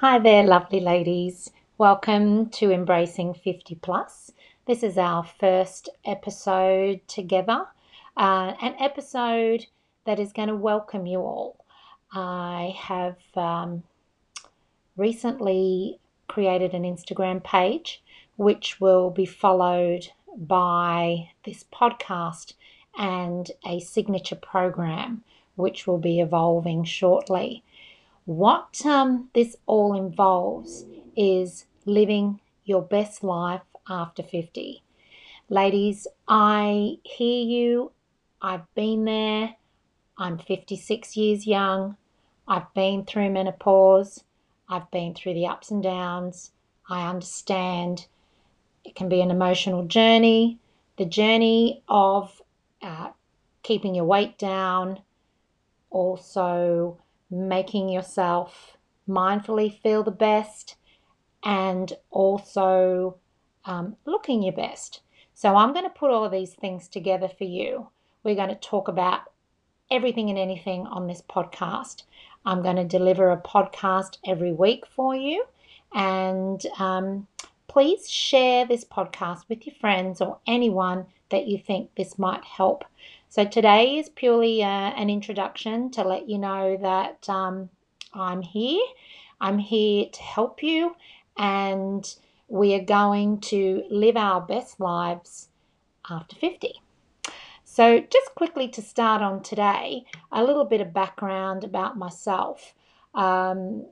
Hi there, lovely ladies. Welcome to Embracing 50 Plus. This is our first episode together, uh, an episode that is going to welcome you all. I have um, recently created an Instagram page which will be followed by this podcast and a signature program which will be evolving shortly. What um, this all involves is living your best life after 50. Ladies, I hear you. I've been there. I'm 56 years young. I've been through menopause. I've been through the ups and downs. I understand it can be an emotional journey. The journey of uh, keeping your weight down, also making yourself mindfully feel the best, and also um, looking your best. So, I'm going to put all of these things together for you. We're going to talk about everything and anything on this podcast. I'm going to deliver a podcast every week for you. And um, please share this podcast with your friends or anyone that you think this might help. So, today is purely uh, an introduction to let you know that um, I'm here. I'm here to help you, and we are going to live our best lives after 50. So, just quickly to start on today, a little bit of background about myself. Um,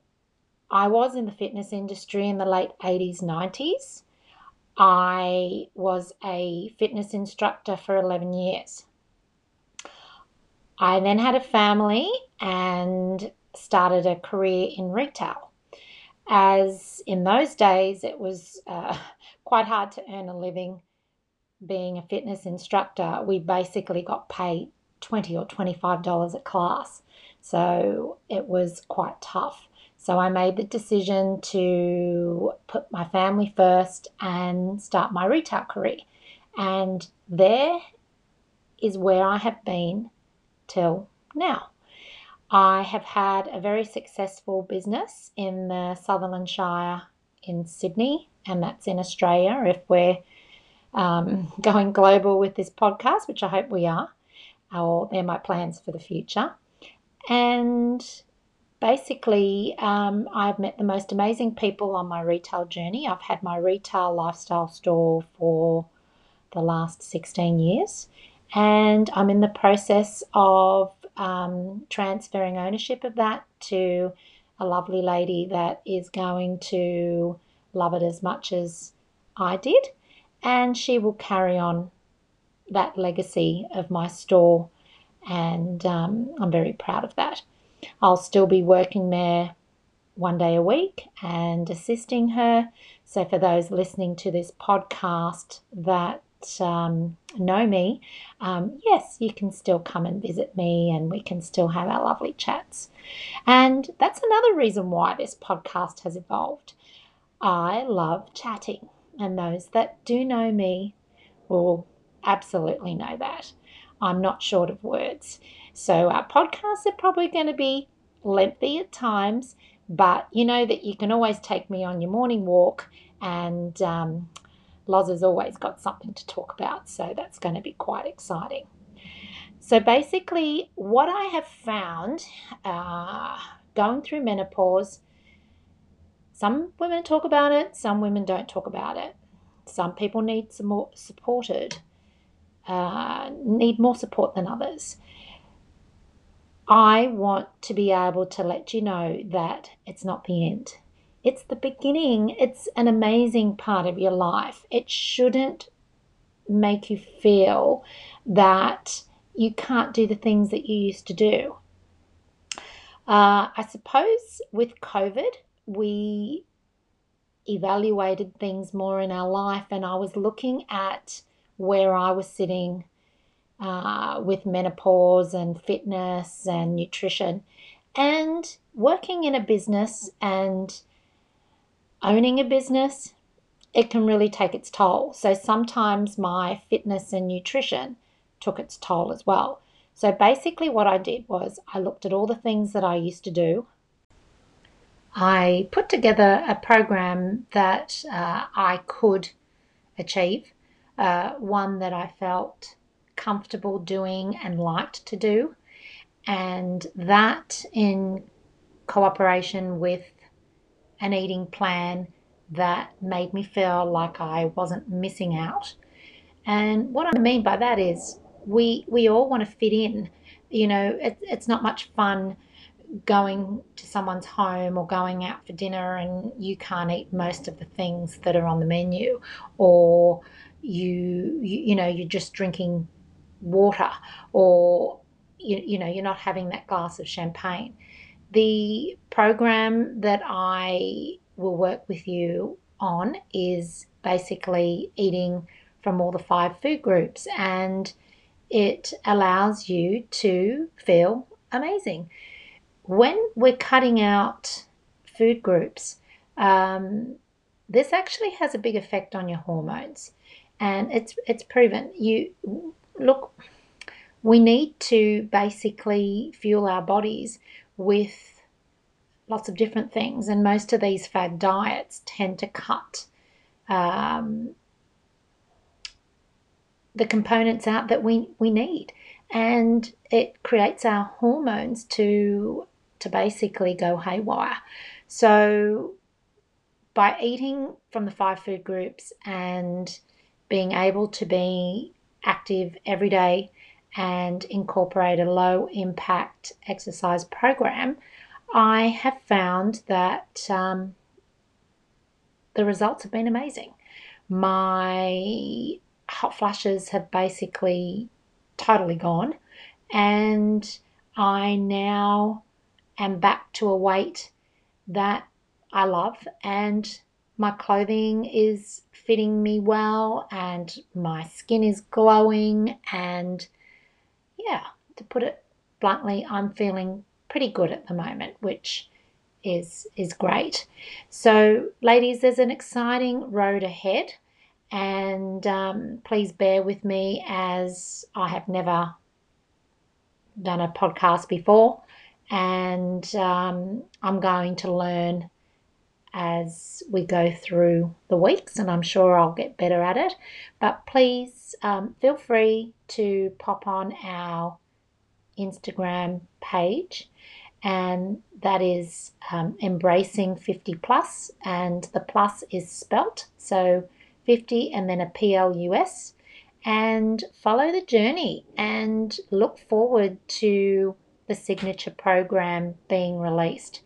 I was in the fitness industry in the late 80s, 90s. I was a fitness instructor for 11 years. I then had a family and started a career in retail. As in those days, it was uh, quite hard to earn a living being a fitness instructor. We basically got paid 20 or $25 a class. So it was quite tough. So I made the decision to put my family first and start my retail career. And there is where I have been till now. I have had a very successful business in the Sutherland Shire in Sydney, and that's in Australia if we're um, going global with this podcast, which I hope we are. Or they're my plans for the future. And basically, um, I've met the most amazing people on my retail journey. I've had my retail lifestyle store for the last 16 years, and I'm in the process of um, transferring ownership of that to a lovely lady that is going to love it as much as I did, and she will carry on that legacy of my store, and um, I'm very proud of that. I'll still be working there one day a week and assisting her. So, for those listening to this podcast um, know me, um, yes, you can still come and visit me and we can still have our lovely chats. And that's another reason why this podcast has evolved. I love chatting, and those that do know me will absolutely know that. I'm not short of words. So our podcasts are probably going to be lengthy at times, but you know that you can always take me on your morning walk, and um, Loz has always got something to talk about, so that's going to be quite exciting. So basically, what I have found uh, going through menopause, some women talk about it, some women don't talk about it. Some people need some more supported, uh, need more support than others. I want to be able to let you know that it's not the end. It's the beginning. It's an amazing part of your life. It shouldn't make you feel that you can't do the things that you used to do. Uh, I suppose with COVID, we evaluated things more in our life, and I was looking at where I was sitting uh, with menopause and fitness and nutrition. And working in a business and owning a business, it can really take its toll. So sometimes my fitness and nutrition took its toll as well. So basically, what I did was I looked at all the things that I used to do. I put together a program that uh, I could achieve, uh, one that I felt comfortable doing and liked to do, and that in cooperation with an eating plan that made me feel like I wasn't missing out. And what I mean by that is we we all want to fit in. You know, it, it's not much fun going to someone's home or going out for dinner and you can't eat most of the things that are on the menu or you you, you know you're just drinking water or you, you know you're not having that glass of champagne the program that i will work with you on is basically eating from all the five food groups and it allows you to feel amazing. When we're cutting out food groups, um, this actually has a big effect on your hormones, and it's it's proven. You look, we need to basically fuel our bodies with lots of different things, and most of these fad diets tend to cut um, the components out that we, we need. And it creates our hormones to to basically go haywire. So by eating from the five food groups and being able to be active every day and incorporate a low impact exercise program, I have found that um, the results have been amazing. My hot flashes have basically totally gone, and I now am back to a weight that I love, and my clothing is fitting me well, and my skin is glowing, and yeah, to put it bluntly, I'm feeling pretty good at the moment, which is is great. So, ladies, there's an exciting road ahead, and um, please bear with me as I have never done a podcast before, and um, I'm going to learn as we go through the weeks, and I'm sure I'll get better at it. But please um, feel free to pop on our Instagram page, and that is um, embracing 50 plus, and the plus is spelt so 50 and then a PLUS, and follow the journey and look forward to the signature program being released.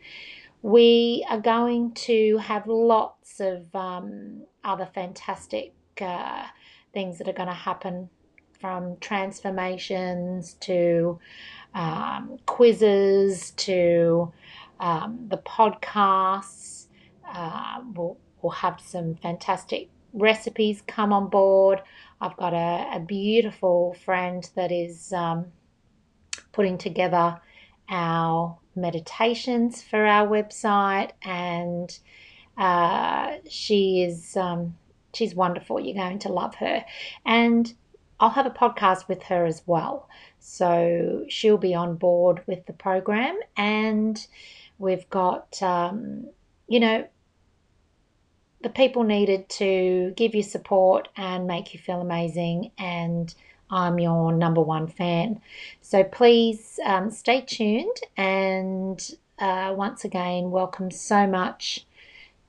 We are going to have lots of um, other fantastic uh, things that are going to happen from transformations to um, quizzes to um, the podcasts. Uh, we'll, we'll have some fantastic recipes come on board. I've got a, a beautiful friend that is um, putting together our meditations for our website, and uh, she is um, she's wonderful. You're going to love her, and I'll have a podcast with her as well. So she'll be on board with the program, and we've got, um, you know, the people needed to give you support and make you feel amazing. And I'm your number one fan. So please um, stay tuned. And uh, once again, welcome so much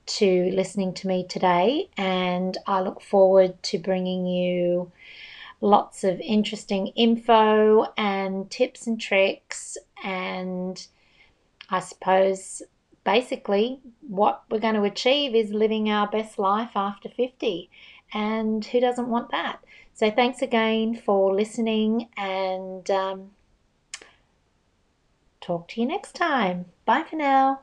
to listening to me today. And I look forward to bringing you lots of interesting info and tips and tricks. And I suppose basically what we're going to achieve is living our best life after 50. And who doesn't want that? So, thanks again for listening and um, talk to you next time. Bye for now.